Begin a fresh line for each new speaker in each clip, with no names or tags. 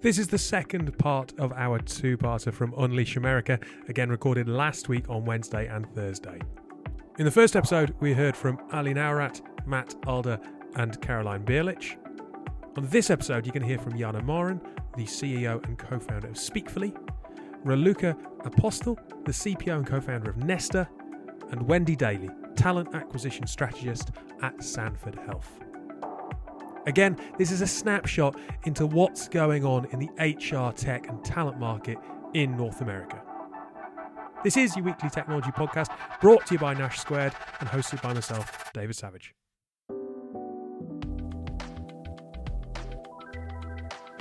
This is the second part of our two parter from Unleash America, again recorded last week on Wednesday and Thursday. In the first episode, we heard from Ali Naurat, Matt Alder, and Caroline Bierlich. On this episode, you can hear from Jana Morin, the CEO and co founder of Speakfully, Raluca Apostol, the CPO and co founder of Nestor, and Wendy Daly, talent acquisition strategist at Sanford Health. Again, this is a snapshot into what's going on in the HR, tech, and talent market in North America. This is your weekly technology podcast brought to you by Nash Squared and hosted by myself, David Savage.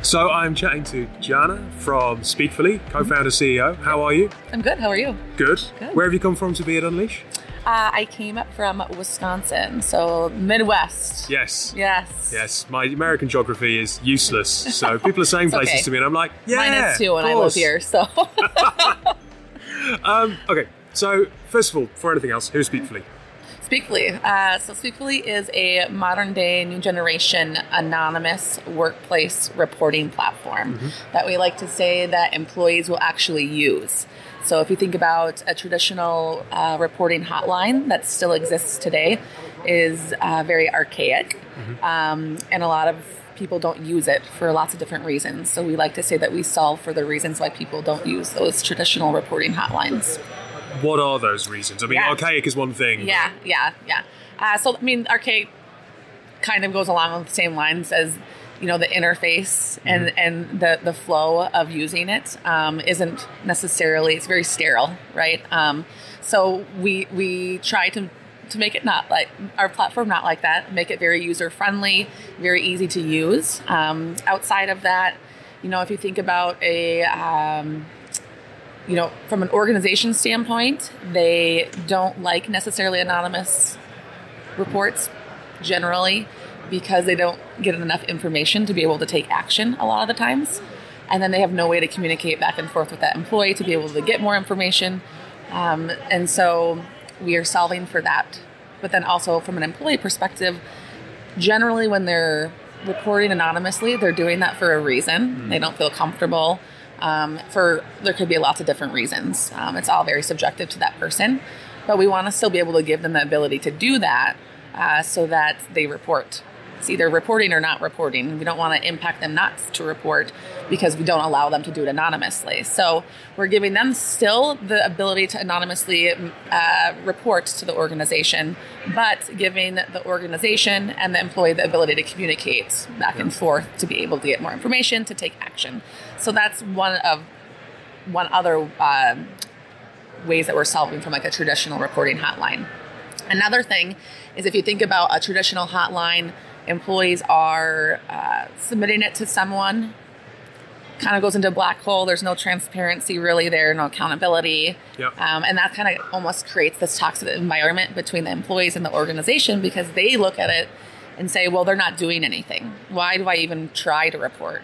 So I'm chatting to Jana from Speakfully, co-founder CEO. How are you?
I'm good. How are you?
Good.
Good.
Where have you come from to be at Unleash?
Uh, I came from Wisconsin, so Midwest.
Yes.
Yes.
Yes. My American geography is useless, so people are saying places
okay.
to me, and I'm like, yeah,
Mine is too, and I live here. So
Um, okay. So first of all, for anything else, who's Speakfully?
Speakfully. Uh, so Speakfully is a modern day, new generation anonymous workplace reporting platform that we like to say that employees will actually use. So if you think about a traditional uh, reporting hotline that still exists today, is uh, very archaic, um, and a lot of people don't use it for lots of different reasons. So we like to say that we solve for the reasons why people don't use those traditional reporting hotlines.
What are those reasons? I mean,
Yeah.
archaic is one thing.
Yeah, yeah, yeah. Uh, so I mean, arcade kind of goes along with the same lines as you know the interface and and the the flow of using it um, isn't necessarily it's very sterile, right? Um, so we we try to to make it not like our platform not like that make it very user friendly very easy to use. Um, outside of that you know if you think about a um, you know, from an organization standpoint, they don't like necessarily anonymous reports generally because they don't get enough information to be able to take action a lot of the times. And then they have no way to communicate back and forth with that employee to be able to get more information. Um, and so we are solving for that. But then also from an employee perspective, generally when they're reporting anonymously, they're doing that for a reason. They don't feel comfortable. Um, for there could be lots of different reasons. Um, it's all very subjective to that person, but we want to still be able to give them the ability to do that uh, so that they report. It's either reporting or not reporting. We don't want to impact them not to report because we don't allow them to do it anonymously. So we're giving them still the ability to anonymously uh, report to the organization, but giving the organization and the employee the ability to communicate back and forth to be able to get more information to take action. So that's one of one other uh, ways that we're solving from like a traditional reporting hotline. Another thing is if you think about a traditional hotline, employees are uh, submitting it to someone, kind of goes into a black hole. There's no transparency really there, no accountability.
Yep.
Um, and that kind of almost creates this toxic environment between the employees and the organization because they look at it and say, well, they're not doing anything. Why do I even try to report?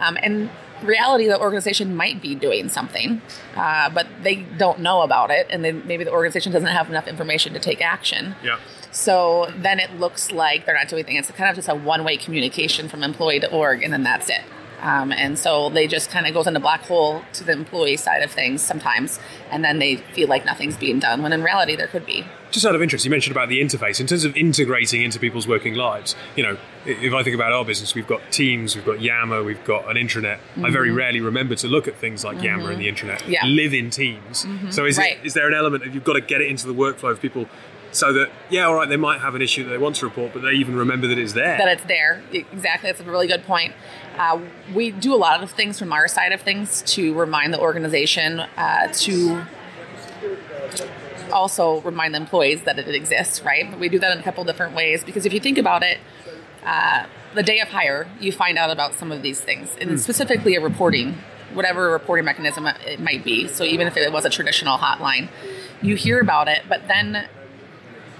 Um, and reality, the organization might be doing something, uh, but they don't know about it, and then maybe the organization doesn't have enough information to take action.
Yeah.
So then it looks like they're not doing anything. It's kind of just a one-way communication from employee to org, and then that's it. Um, and so they just kind of goes in a black hole to the employee side of things sometimes, and then they feel like nothing's being done when in reality there could be.
Just out of interest, you mentioned about the interface. In terms of integrating into people's working lives, you know, if I think about our business, we've got Teams, we've got Yammer, we've got an intranet. I very rarely remember to look at things like Yammer and the intranet.
Mm-hmm. Yeah.
Live in Teams. So is,
Right.
it, is there an element of you've got to get it into the workflow of people so that, yeah, all right, they might have an issue that they want to report, but they even remember that it's there?
that it's there. Exactly, that's a really good point. Uh, we do a lot of things from our side of things to remind the organization uh, to also remind the employees that it exists, right? But we do that in a couple different ways because if you think about it, uh, the day of hire, you find out about some of these things, and specifically a reporting, whatever reporting mechanism it might be. So even if it was a traditional hotline, you hear about it, but then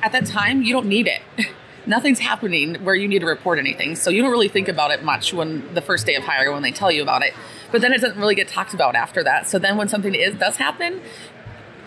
at that time you don't need it. Nothing's happening where you need to report anything so you don't really think about it much when the first day of hire when they tell you about it. But then it doesn't really get talked about after that so then when something is does happen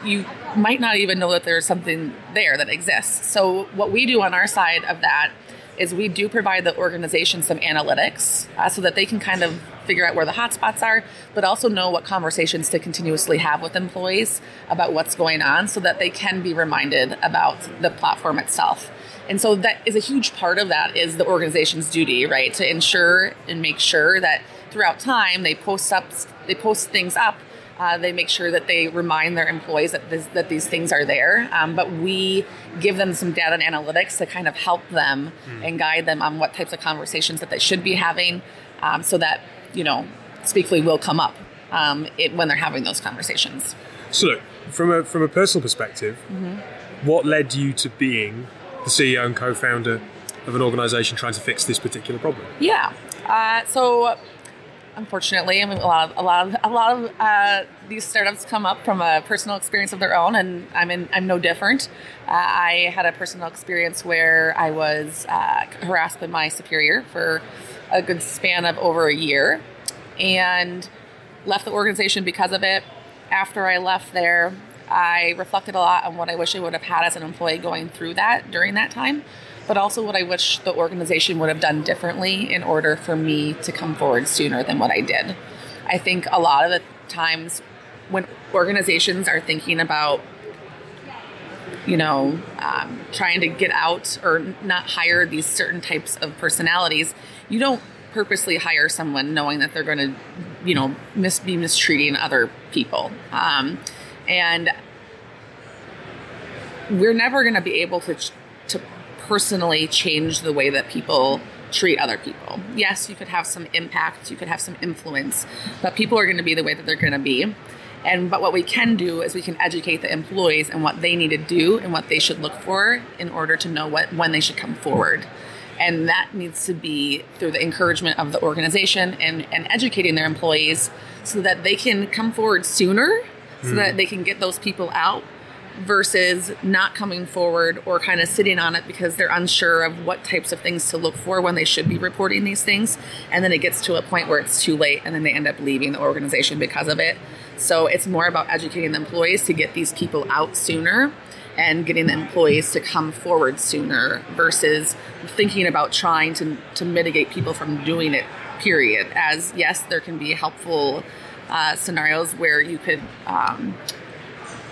you might not even know that there's something there that exists. So what we do on our side of that is we do provide the organization some analytics uh, so that they can kind of figure out where the hotspots are, but also know what conversations to continuously have with employees about what's going on so that they can be reminded about the platform itself. And so that is a huge part of that is the organization's duty, right? To ensure and make sure that throughout time they post up they post things up uh, they make sure that they remind their employees that this, that these things are there. Um, but we give them some data and analytics to kind of help them mm. and guide them on what types of conversations that they should be having, um, so that you know Speakly will come up um, it, when they're having those conversations.
So, look, from a from a personal perspective, mm-hmm. what led you to being the CEO and co-founder of an organization trying to fix this particular problem?
Yeah. Uh, so unfortunately. I mean, a lot of a lot of a lot of uh, these startups come up from a personal experience of their own, and I'm in I'm no different. Uh, I had a personal experience where I was uh, harassed by my superior for a good span of over a year, and left the organization because of it. After I left there, I reflected a lot on what I wish I would have had as an employee going through that during that time but also what I wish the organization would have done differently in order for me to come forward sooner than what I did. I think a lot of the times when organizations are thinking about you know, um, trying to get out or not hire these certain types of personalities, you don't purposely hire someone knowing that they're going to, you know, mis- be mistreating other people. Um, and we're never going to be able to to personally change the way that people treat other people. Yes, you could have some impact, you could have some influence, but people are going to be the way that they're going to be. And but what we can do is we can educate the employees and what they need to do and what they should look for in order to know what when they should come forward. And that needs to be through the encouragement of the organization and, and educating their employees so that they can come forward sooner, so mm. that they can get those people out versus not coming forward or kind of sitting on it because they're unsure of what types of things to look for when they should be reporting these things. And then it gets to a point where it's too late and then they end up leaving the organization because of it. So it's more about educating the employees to get these people out sooner and getting the employees to come forward sooner versus thinking about trying to, to mitigate people from doing it, period. As yes, there can be helpful uh, scenarios where you could. Um,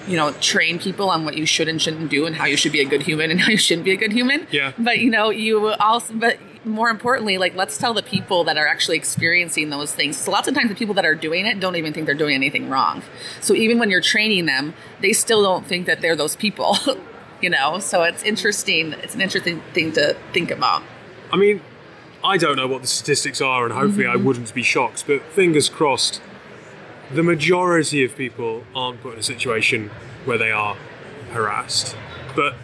you know, train people on what you should and shouldn't do and how you should be a good human and how you shouldn't be a good human.
Yeah.
But you know, you also, but more importantly, like let's tell the people that are actually experiencing those things. So lots of times the people that are doing it don't even think they're doing anything wrong. So even when you're training them, they still don't think that they're those people. you know, so it's interesting. It's an interesting thing to think about.
I mean, I don't know what the statistics are, and hopefully mm-hmm. I wouldn't be shocked. But fingers crossed the majority of people aren't put in a situation where they are harassed. But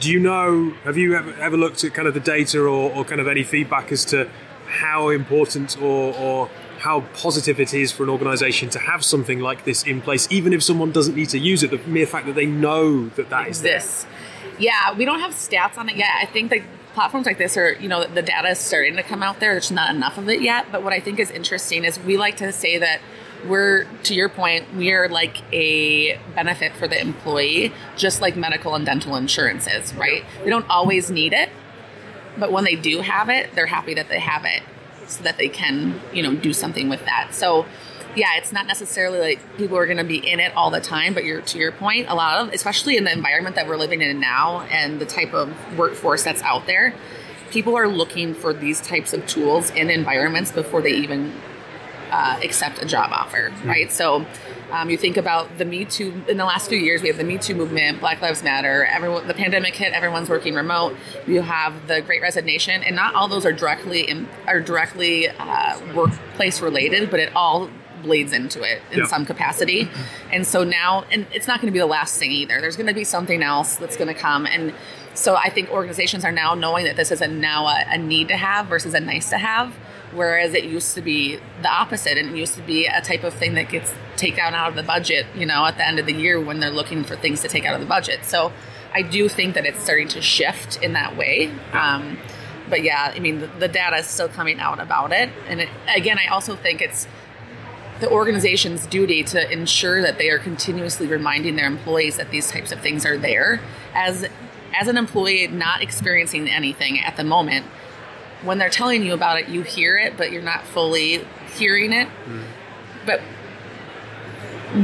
do you know, have you ever, ever looked at kind of the data or, or kind of any feedback as to how important or, or how positive it is for an organization to have something like this in place, even if someone doesn't need to use it, the mere fact that they know that that is
this. Yeah, we don't have stats on it yet. I think that platforms like this are, you know, the data is starting to come out there. There's not enough of it yet. But what I think is interesting is we like to say that we're to your point we are like a benefit for the employee just like medical and dental insurance is right? They don't always need it but when they do have it they're happy that they have it so that they can you know do something with that. So yeah it's not necessarily like people are going to be in it all the time but you're to your point a lot of especially in the environment that we're living in now and the type of workforce that's out there people are looking for these types of tools in environments before they even uh, accept a job offer, mm-hmm. right? So um, you think about the Me Too in the last few years. We have the Me Too movement, Black Lives Matter. Everyone, the pandemic hit. Everyone's working remote. You have the Great Resignation, and not all those are directly in, are directly uh, workplace related, but it all bleeds into it in some capacity. And so now, and it's not going to be the last thing either. There's going to be something else that's going to come and. So I think organizations are now knowing that this is a now a, a need to have versus a nice to have whereas it used to be the opposite. And it used to be a type of thing that gets taken out of the budget you know at the end of the year when they're looking for things to take out of the budget. So i do think that it's starting to shift in that way. Um, but yeah i mean the, the, data is still coming out about it. And it, again i also think it's the organization's duty to ensure that they are continuously reminding their employees that these types of things are there. As as an employee not experiencing anything at the moment, when they're telling you about it, you hear it, but you're not fully hearing it. Mm. But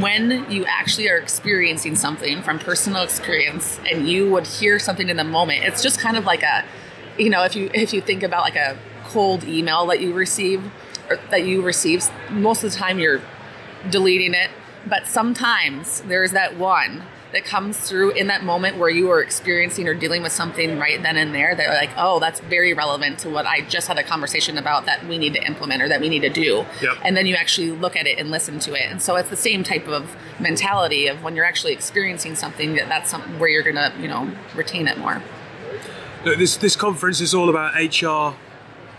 when you actually are experiencing something from personal experience and you would hear something in the moment, it's just kind of like a, you know, if you if you think about like a cold email that you receive or that you receive, most of the time you're deleting it. But sometimes there's that one that comes through in that moment where you are experiencing or dealing with something right then and there that are like, oh, that's very relevant to what I just had a conversation about that we need to implement or that we need to do.
Yep.
And then you actually look at it and listen to it. And so it's the same type of mentality of when you're actually experiencing something that that's something where you're going to, you know, retain it more.
This this conference is all about HR,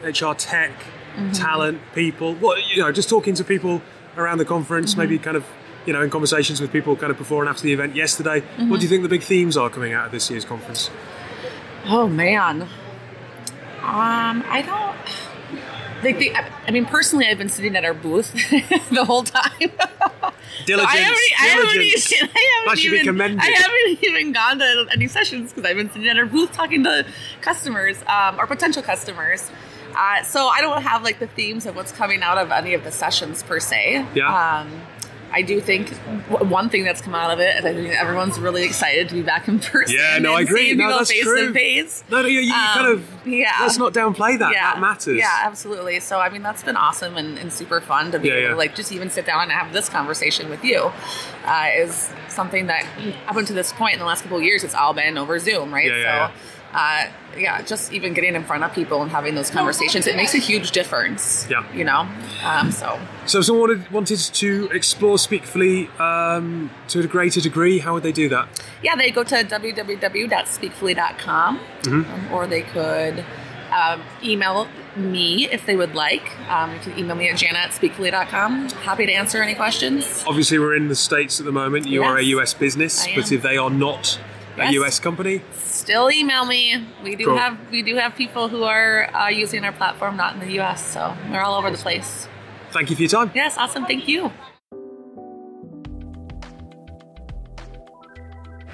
HR tech, mm-hmm. talent, people. What you know, just talking to people around the conference, mm-hmm. maybe kind of you know, in conversations with people kind of before and after the event yesterday. Mm-hmm. What do you think the big themes are coming out of this year's conference?
Oh man, um, I don't. Like the, I mean, personally, I've been sitting at our booth the whole time.
Diligence. So I haven't, I haven't, even, I haven't
even,
commended.
I haven't even gone to any sessions because I've been sitting at our booth talking to customers um, or potential customers. Uh, so I don't have like the themes of what's coming out of any of the sessions per se.
Yeah.
Um, I do think one thing that's come out of it is I think everyone's really excited to be back in person.
Yeah, no, I agree. No, that's
face
true.
face.
No, no, you, you um, kind of yeah. Let's not downplay that. Yeah, that matters.
Yeah, absolutely. So I mean, that's been awesome and, and super fun to be
yeah,
able
yeah.
to like just even sit down and have this conversation with you. Uh, is something that up until this point in the last couple of years, it's all been over Zoom, right?
Yeah,
so uh, yeah, just even getting in front of people and having those conversations, it makes a huge difference.
Yeah.
You know? Um, so.
So if someone wanted, wanted to explore Speakfully um, to a greater degree, how would they do that?
Yeah, they go to www.speakfully.com
mm-hmm.
um, or they could um, email me if they would like. Um, you can email me at jana at speakfully.com. Happy to answer any questions.
Obviously, we're in the States at the moment. You
yes,
are a US business, but if they are not
yes.
a US company,
still email me. We do
cool.
have we do have people who are uh, using our platform not in the US, so we're all over the place.
Thank you for your time.
Yes, awesome. Thank you.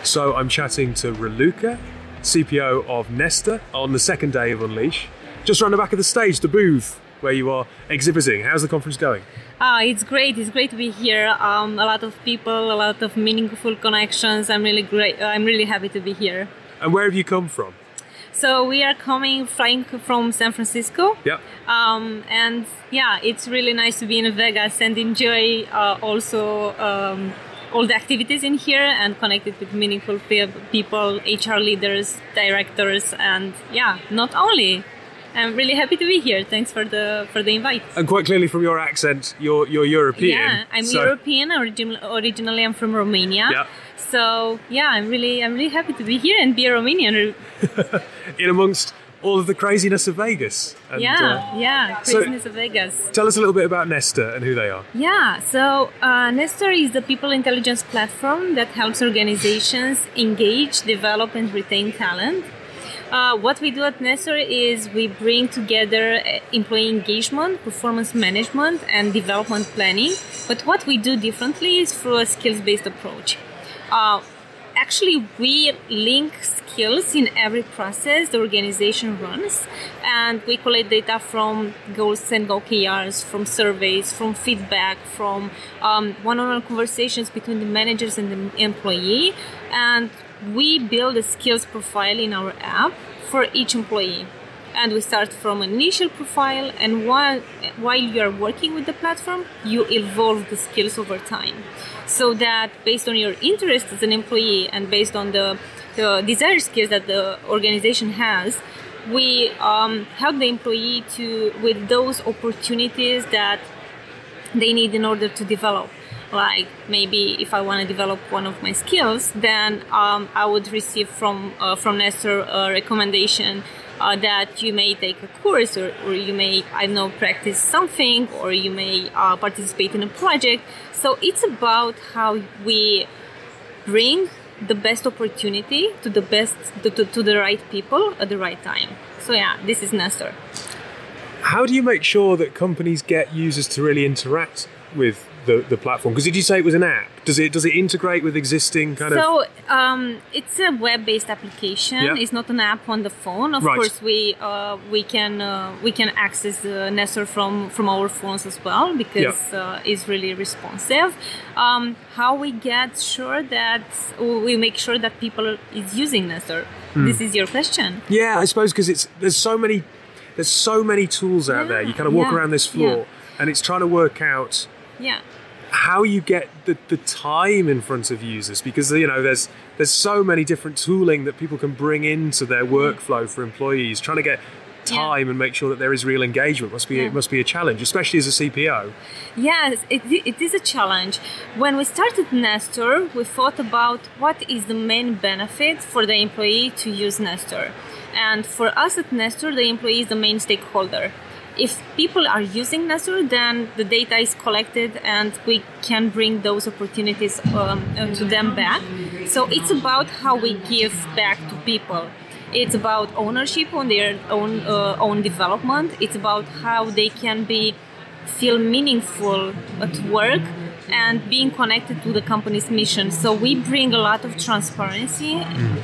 So I'm chatting to Raluca, CPO of Nestor, on the second day of Unleash. Just around the back of the stage, the booth where you are exhibiting. How's the conference going?
Ah, it's great. It's great to be here. Um, a lot of people, a lot of meaningful connections. I'm really great. I'm really happy to be here.
And where have you come from?
So we are coming flying from San Francisco.
Yeah.
Um, and yeah, it's really nice to be in Vegas and enjoy uh, also um, all the activities in here and connected with meaningful people, HR leaders, directors, and yeah, not only I'm really happy to be here. Thanks for the for the invite.
And quite clearly from your accent, you're you're European.
Yeah, I'm so. European. Origin, originally, I'm from Romania.
Yeah.
So yeah, I'm really I'm really happy to be here and be a Romanian.
In amongst all of the craziness of Vegas.
And, yeah, uh, yeah, craziness so of Vegas.
Tell us a little bit about Nestor and who they are.
Yeah, so uh, Nestor is the people intelligence platform that helps organizations engage, develop, and retain talent. Uh, what we do at Nestor is we bring together uh, employee engagement, performance management, and development planning. But what we do differently is through a skills based approach. Uh, actually, we link skills in every process the organization runs, and we collect data from goals and OKRs, from surveys, from feedback, from one on one conversations between the managers and the employee. And we build a skills profile in our app for each employee. And we start from an initial profile and while while you are working with the platform you evolve the skills over time. So that based on your interest as an employee and based on the, the desired skills that the organization has we um, help the employee to with those opportunities that they need in order to develop like maybe if I want to develop one of my skills, then um, I would receive from uh, from Nestor a recommendation uh, that you may take a course or, or you may I know practice something or you may uh, participate in a project. So it's about how we bring the best opportunity to the best to, to, to the right people at the right time. So yeah, this is Nestor.
How do you make sure that companies get users to really interact with the, the platform? Because did you say it was an app? Does it does it integrate with existing kind of?
So um, it's a web-based application.
Yeah.
It's not an app on the phone. Of
Right.
course, we uh, we can uh, we can access the Nestor from from our phones as well because uh, it's really responsive. Um, how we get sure that we make sure that people is using Nestor?
Hmm.
This is your question.
Yeah, I suppose because it's there's so many there's so many tools out there. You kind of walk
yeah,
around this floor,
yeah.
and it's trying to work out
Yeah.
how you get the, the time in front of users because you know there's there's so many different tooling that people can bring into their mm-hmm. workflow for employees trying to get time and make sure that there is real engagement must be
Yeah.
it must be a challenge especially as a CPO
Yes, it, it is a challenge. When we started Nestor, we thought about what is the main benefit for the employee to use Nestor. And for us at Nestor, the employee is the main stakeholder. If people are using Nestor, then the data is collected and we can bring those opportunities um, uh, to them back. So it's about how we give back to people. It's about ownership on their own uh, own development. It's about how they can be feel meaningful at work and being connected to the company's mission. So we bring a lot of transparency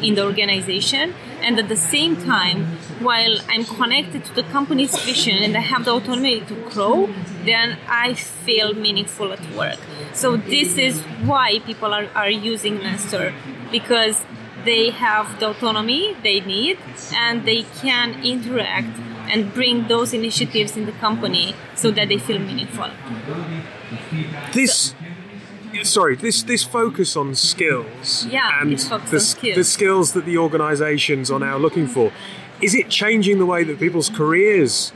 in the organization, and at the same time, while I'm connected to the company's vision and I have the autonomy to grow, then I feel meaningful at work. So this is why people are, are using Nestor because they have the autonomy they need and they can interact and bring those initiatives in the company so that they feel meaningful.
This sorry this this focus on skills
Yeah,
and the,
on skills.
the skills that the organizations are now looking for is it changing the way that people's careers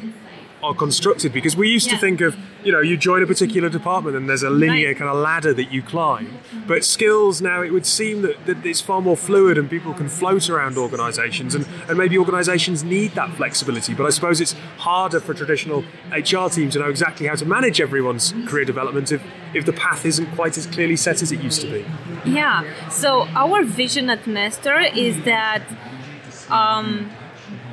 are constructed because we used to think of you know you join a particular department and there's a linear kind of ladder that you climb. But skills now it would seem that, that it's far more fluid and people can float around organizations and, and maybe organizations need that flexibility. But i suppose it's harder for traditional hr teams to know exactly how to manage everyone's career development if, if the path isn't quite as clearly set as it used to be.
Yeah. So our vision at Nestor is that um,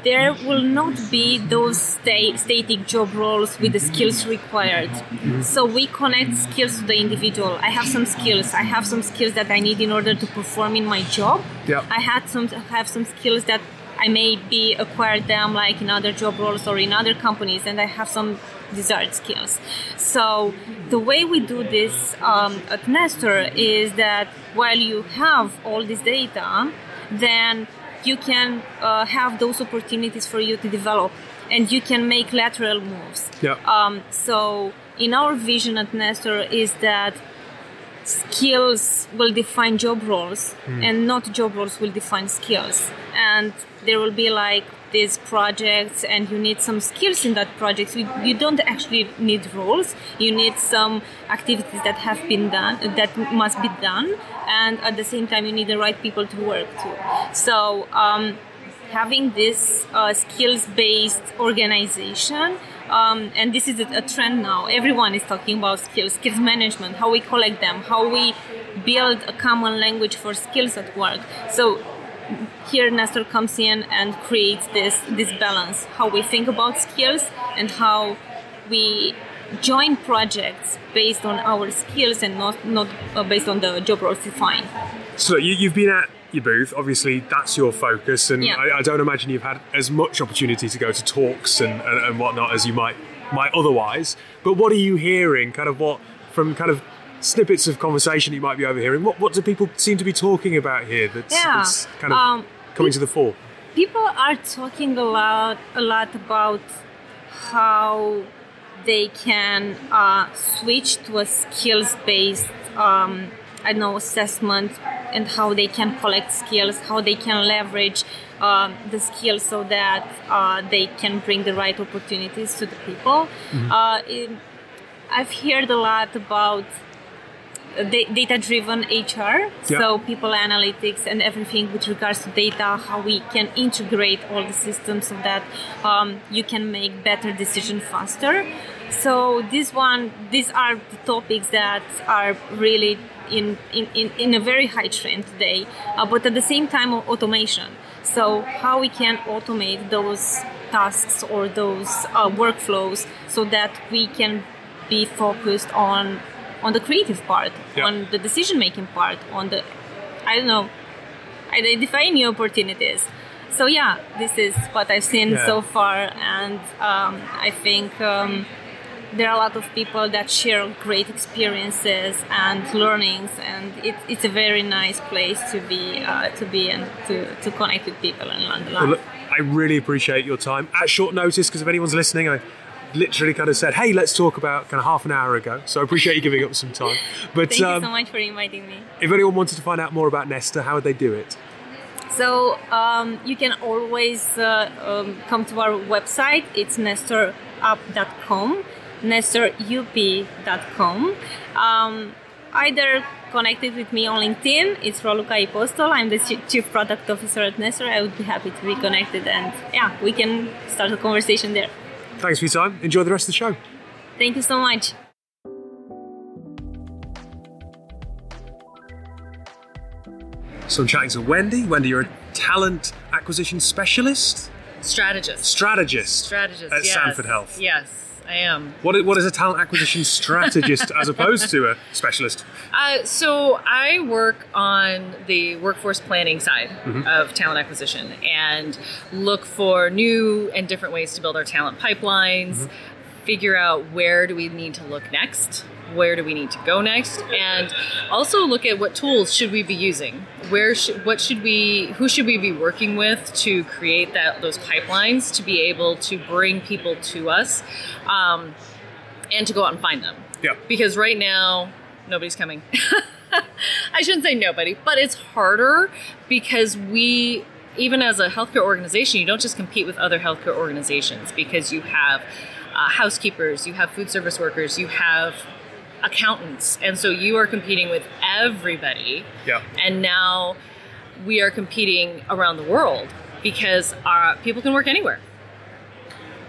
there will not be those sta- static job roles with the skills required. So we connect skills to the individual. I have some skills. I have some skills that I need in order to perform in my job.
Yeah.
I had some have some skills that I may be acquired them like in other job roles or in other companies, and I have some desired skills. So the way we do this um, at Nestor is that while you have all this data, then you can uh, have those opportunities for you to develop, and you can make lateral moves.
Yeah.
Um, so in our vision at Nestor is that skills will define job roles and not job roles will define skills. And there will be like these projects and you need some skills in that project. You, you don't actually need roles. You need some activities that have been done that must be done. And at the same time you need the right people to work too so um, having this uh, skills based organization um, and this is a, trend now. Everyone is talking about skills skills management how we collect them how we build a common language for skills at work. So here Nestor comes in and creates this this balance how we think about skills and how we join projects based on our skills and not not uh, based on the job roles defined
So you, you've been at your booth. Obviously, that's your focus, and
Yeah.
I, I don't imagine you've had as much opportunity to go to talks and, and, and whatnot as you might might otherwise. But what are you hearing? Kind of what from kind of snippets of conversation you might be overhearing. What what do people seem to be talking about here? That's,
Yeah.
that's kind of
Um,
coming to the fore.
people are talking a lot a lot about how they can uh, switch to a skills based um, I don't know assessment and how they can collect skills how they can leverage uh, the skills so that uh, they can bring the right opportunities to the people. Uh, it- I've heard a lot about data driven HR. So people analytics and everything with regards to data, how we can integrate all the systems so that um, you can make better decision faster. So this one, these are the topics that are really in, in, in, in a very high trend today, uh, but at the same time automation. So how we can automate those tasks or those uh, workflows so that we can be focused on on the creative part,
Yeah.
on the decision making part, on the I don't know, identifying new opportunities. So yeah, this is what I've seen
Yeah.
so far, and um, I think um, there are a lot of people that share great experiences and learnings, and it, it's a very nice place to be uh, to be and to, to connect with people in London.
Well, look, I really appreciate your time at short notice because if anyone's listening, I literally kind of said, "Hey, let's talk about kind of half an hour ago." So I appreciate you giving up some time. But
Thank
um,
you so much for inviting me.
if anyone wanted to find out more about Nestor, how would they do it?
So um, you can always uh, um, come to our website. It's nestorup.com, nestorup.com. Um, either connected with me on LinkedIn. It's Raluca Apostol. I'm the chief product officer at Nestor. I would be happy to be connected, and yeah, we can start a conversation there.
Thanks for your time. Enjoy the rest of the show.
Thank you so much.
So I'm chatting to Wendy. Wendy, you're a talent acquisition specialist,
Strategist.
strategist,
Strategist.
at
yes.
Sanford Health.
Yes, I am.
What is, what is a talent acquisition strategist as opposed to a specialist?
Uh, so I work on the workforce planning side
Mm-hmm.
of talent acquisition and look for new and different ways to build our talent pipelines.
Mm-hmm.
Figure out where do we need to look next. Where do we need to go next? And also look at what tools should we be using? Where should what should we who should we be working with to create that those pipelines to be able to bring people to us, um, and to go out and find them
Yeah.
because right now nobody's coming. I shouldn't say nobody, but it's harder because we, even as a healthcare organization, you don't just compete with other healthcare organizations because you have uh, housekeepers, you have food service workers, you have accountants, and so you are competing with everybody.
Yeah.
And now we are competing around the world because our people can work anywhere.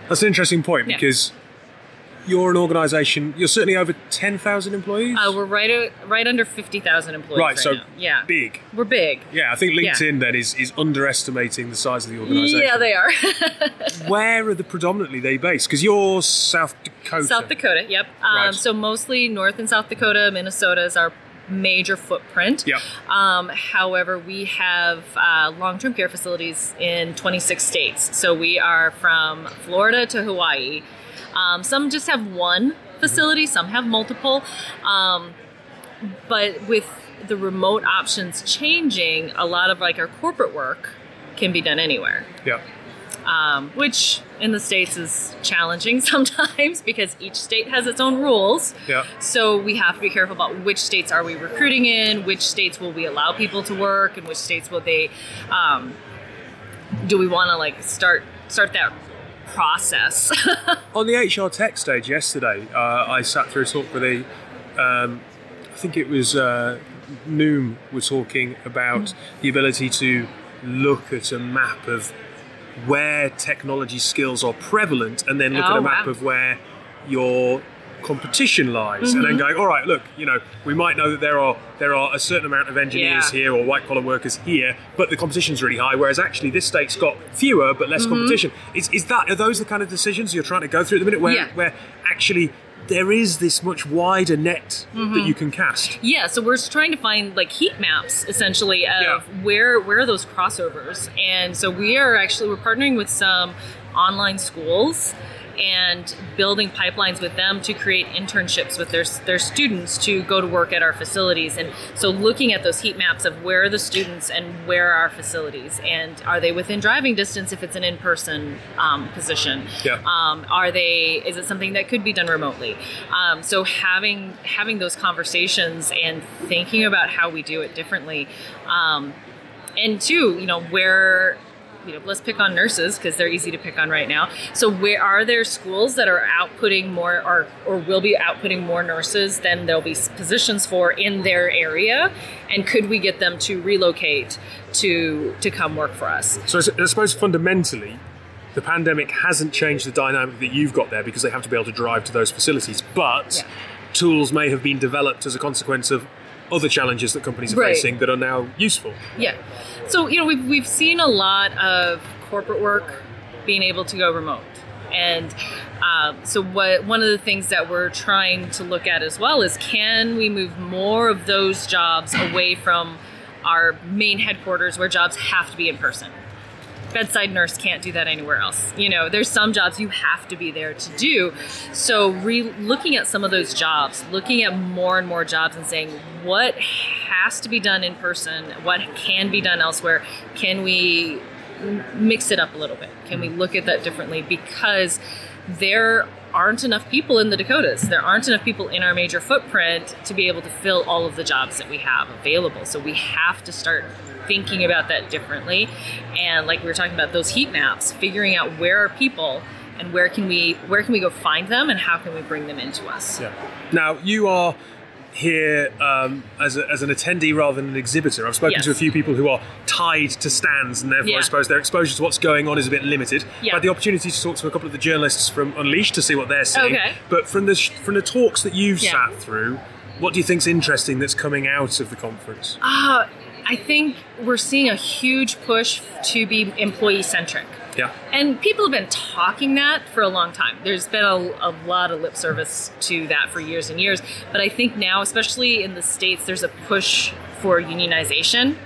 That's an interesting point
Yeah.
because you're an organisation. You're certainly over ten thousand employees.
Uh, we're right at, right under fifty thousand employees.
right.
Right,
so
now. yeah,
big.
we're big.
Yeah, I think
Yeah.
LinkedIn then is, is underestimating the size of the organisation.
Yeah, they are.
Where are the predominantly they based? Because you're South Dakota.
South Dakota, yep. Um,
Right.
So mostly North and South Dakota, Minnesota is our major footprint.
Yeah.
Um, however, we have uh, long-term care facilities in 26 states. So we are from Florida to Hawaii. Um, some just have one facility, some have multiple. Um, but with the remote options changing, a lot of like our corporate work can be done anywhere
Yeah.
um, which in the states is challenging sometimes because each state has its own rules.
Yeah.
So we have to be careful about which states are we recruiting in, which states will we allow people to work, and which states will they um, do we want to like start start that process?
On the HR Tech stage yesterday, uh, I sat through a talk with a, um, I think it was uh, Noom were talking about
Mm.
the ability to look at a map of where technology skills are prevalent and then look at
Oh,
a map
wow.
of where your competition lies and then
Mm-hmm.
going all right look you know we might know that there are there are a certain amount of engineers
Yeah.
here or white collar workers here but the competition's really high whereas actually this state's got fewer but
Mm-hmm.
less competition is, is that are those the kind of decisions you're trying to go through at the minute where
Yeah.
where actually there is this much wider net
Mm-hmm.
that you can cast
Yeah, so we're trying to find like heat maps essentially of
Yeah.
where where are those crossovers, and so we are actually we're partnering with some online schools and building pipelines with them to create internships with their their students to go to work at our facilities, and so looking at those heat maps of where are the students and where are our facilities, and are they within driving distance if it's an in person um, position?
Yeah.
um, are they is it something that could be done remotely um, so having having those conversations and thinking about how we do it differently um, and two you know where you know let's pick on nurses because they're easy to pick on right now so where are there schools that are outputting more or or will be outputting more nurses than there'll be positions for in their area and could we get them to relocate to to come work for us
So I suppose fundamentally, the pandemic hasn't changed the dynamic that you've got there because they have to be able to drive to those facilities. But
Yeah.
tools may have been developed as a consequence of other challenges that companies are
Right.
facing that are now useful.
Yeah. So, you know, we've, we've seen a lot of corporate work being able to go remote. And um, so, what one of the things that we're trying to look at as well is can we move more of those jobs away from our main headquarters where jobs have to be in person? Bedside nurse can't do that anywhere else. You know, there's some jobs you have to be there to do. So, re- looking at some of those jobs, looking at more and more jobs and saying what has to be done in person, what can be done elsewhere, can we mix it up a little bit? Can we look at that differently? Because there aren't enough people in the Dakotas. There aren't enough people in our major footprint to be able to fill all of the jobs that we have available. So we have to start thinking about that differently. And like we were talking about those heat maps, figuring out where are people and where can we where can we go find them and how can we bring them into us.
Yeah. Now you are here um, as, a, as an attendee rather than an exhibitor. I've spoken
Yes.
to a few people who are tied to stands, and therefore I suppose their exposure to what's going on is a bit limited.
Yeah.
I had the opportunity to talk to a couple of the journalists from Unleashed to see what they're seeing.
Okay.
But from the sh- from the talks that you've
Yeah.
sat through, what do you think's interesting that's coming out of the conference?
Uh, I think we're seeing a huge push to be employee centric.
Yeah.
And people have been talking that for a long time. There's been a, a lot of lip service to that for years and years. But I think now, especially in the States, there's a push for unionization.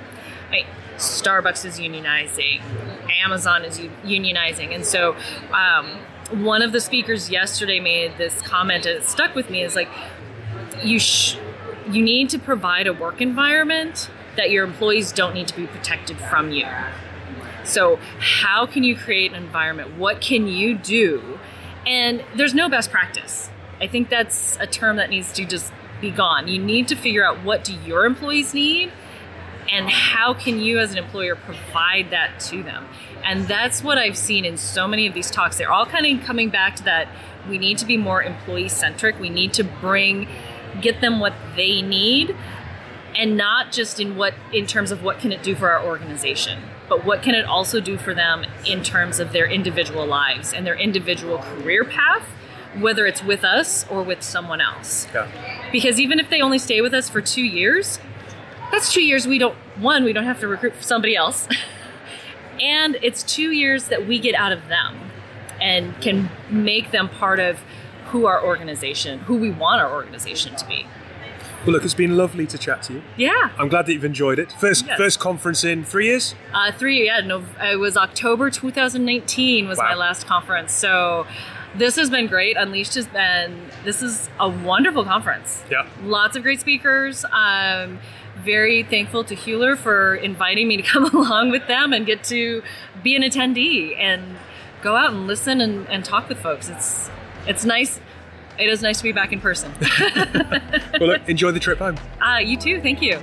Right? Starbucks is unionizing, Amazon is unionizing. And so um, one of the speakers yesterday made this comment, and it stuck with me, is like, you, sh- you need to provide a work environment that your employees don't need to be protected from you. So, how can you create an environment? What can you do? And there's no best practice. I think that's a term that needs to just be gone. You need to figure out what do your employees need and how can you as an employer provide that to them. And that's what I've seen in so many of these talks. They're all kind of coming back to that we need to be more employee centric. We need to bring get them what they need and not just in what in terms of what can it do for our organization but what can it also do for them in terms of their individual lives and their individual career path whether it's with us or with someone else?
Yeah.
because even if they only stay with us for two years that's two years we don't one we don't have to recruit somebody else. And it's two years that we get out of them and can make them part of who our organization who we want our organization to be
Well, look, it's been lovely to chat to you.
yeah
I'm glad that you've enjoyed it. First,
Yes.
first conference in three years.
Uh, three, yeah, no, it was October 2019 was
Wow.
my last conference. So this has been great. Unleashed has been, this is a wonderful conference.
Yeah.
Lots of great speakers. Um, very thankful to Hewler for inviting me to come along with them and get to be an attendee and go out and listen and, and talk with folks. It's, it's nice. It is nice to be back in person.
Well, look, enjoy the trip home.
uh, you too. Thank you.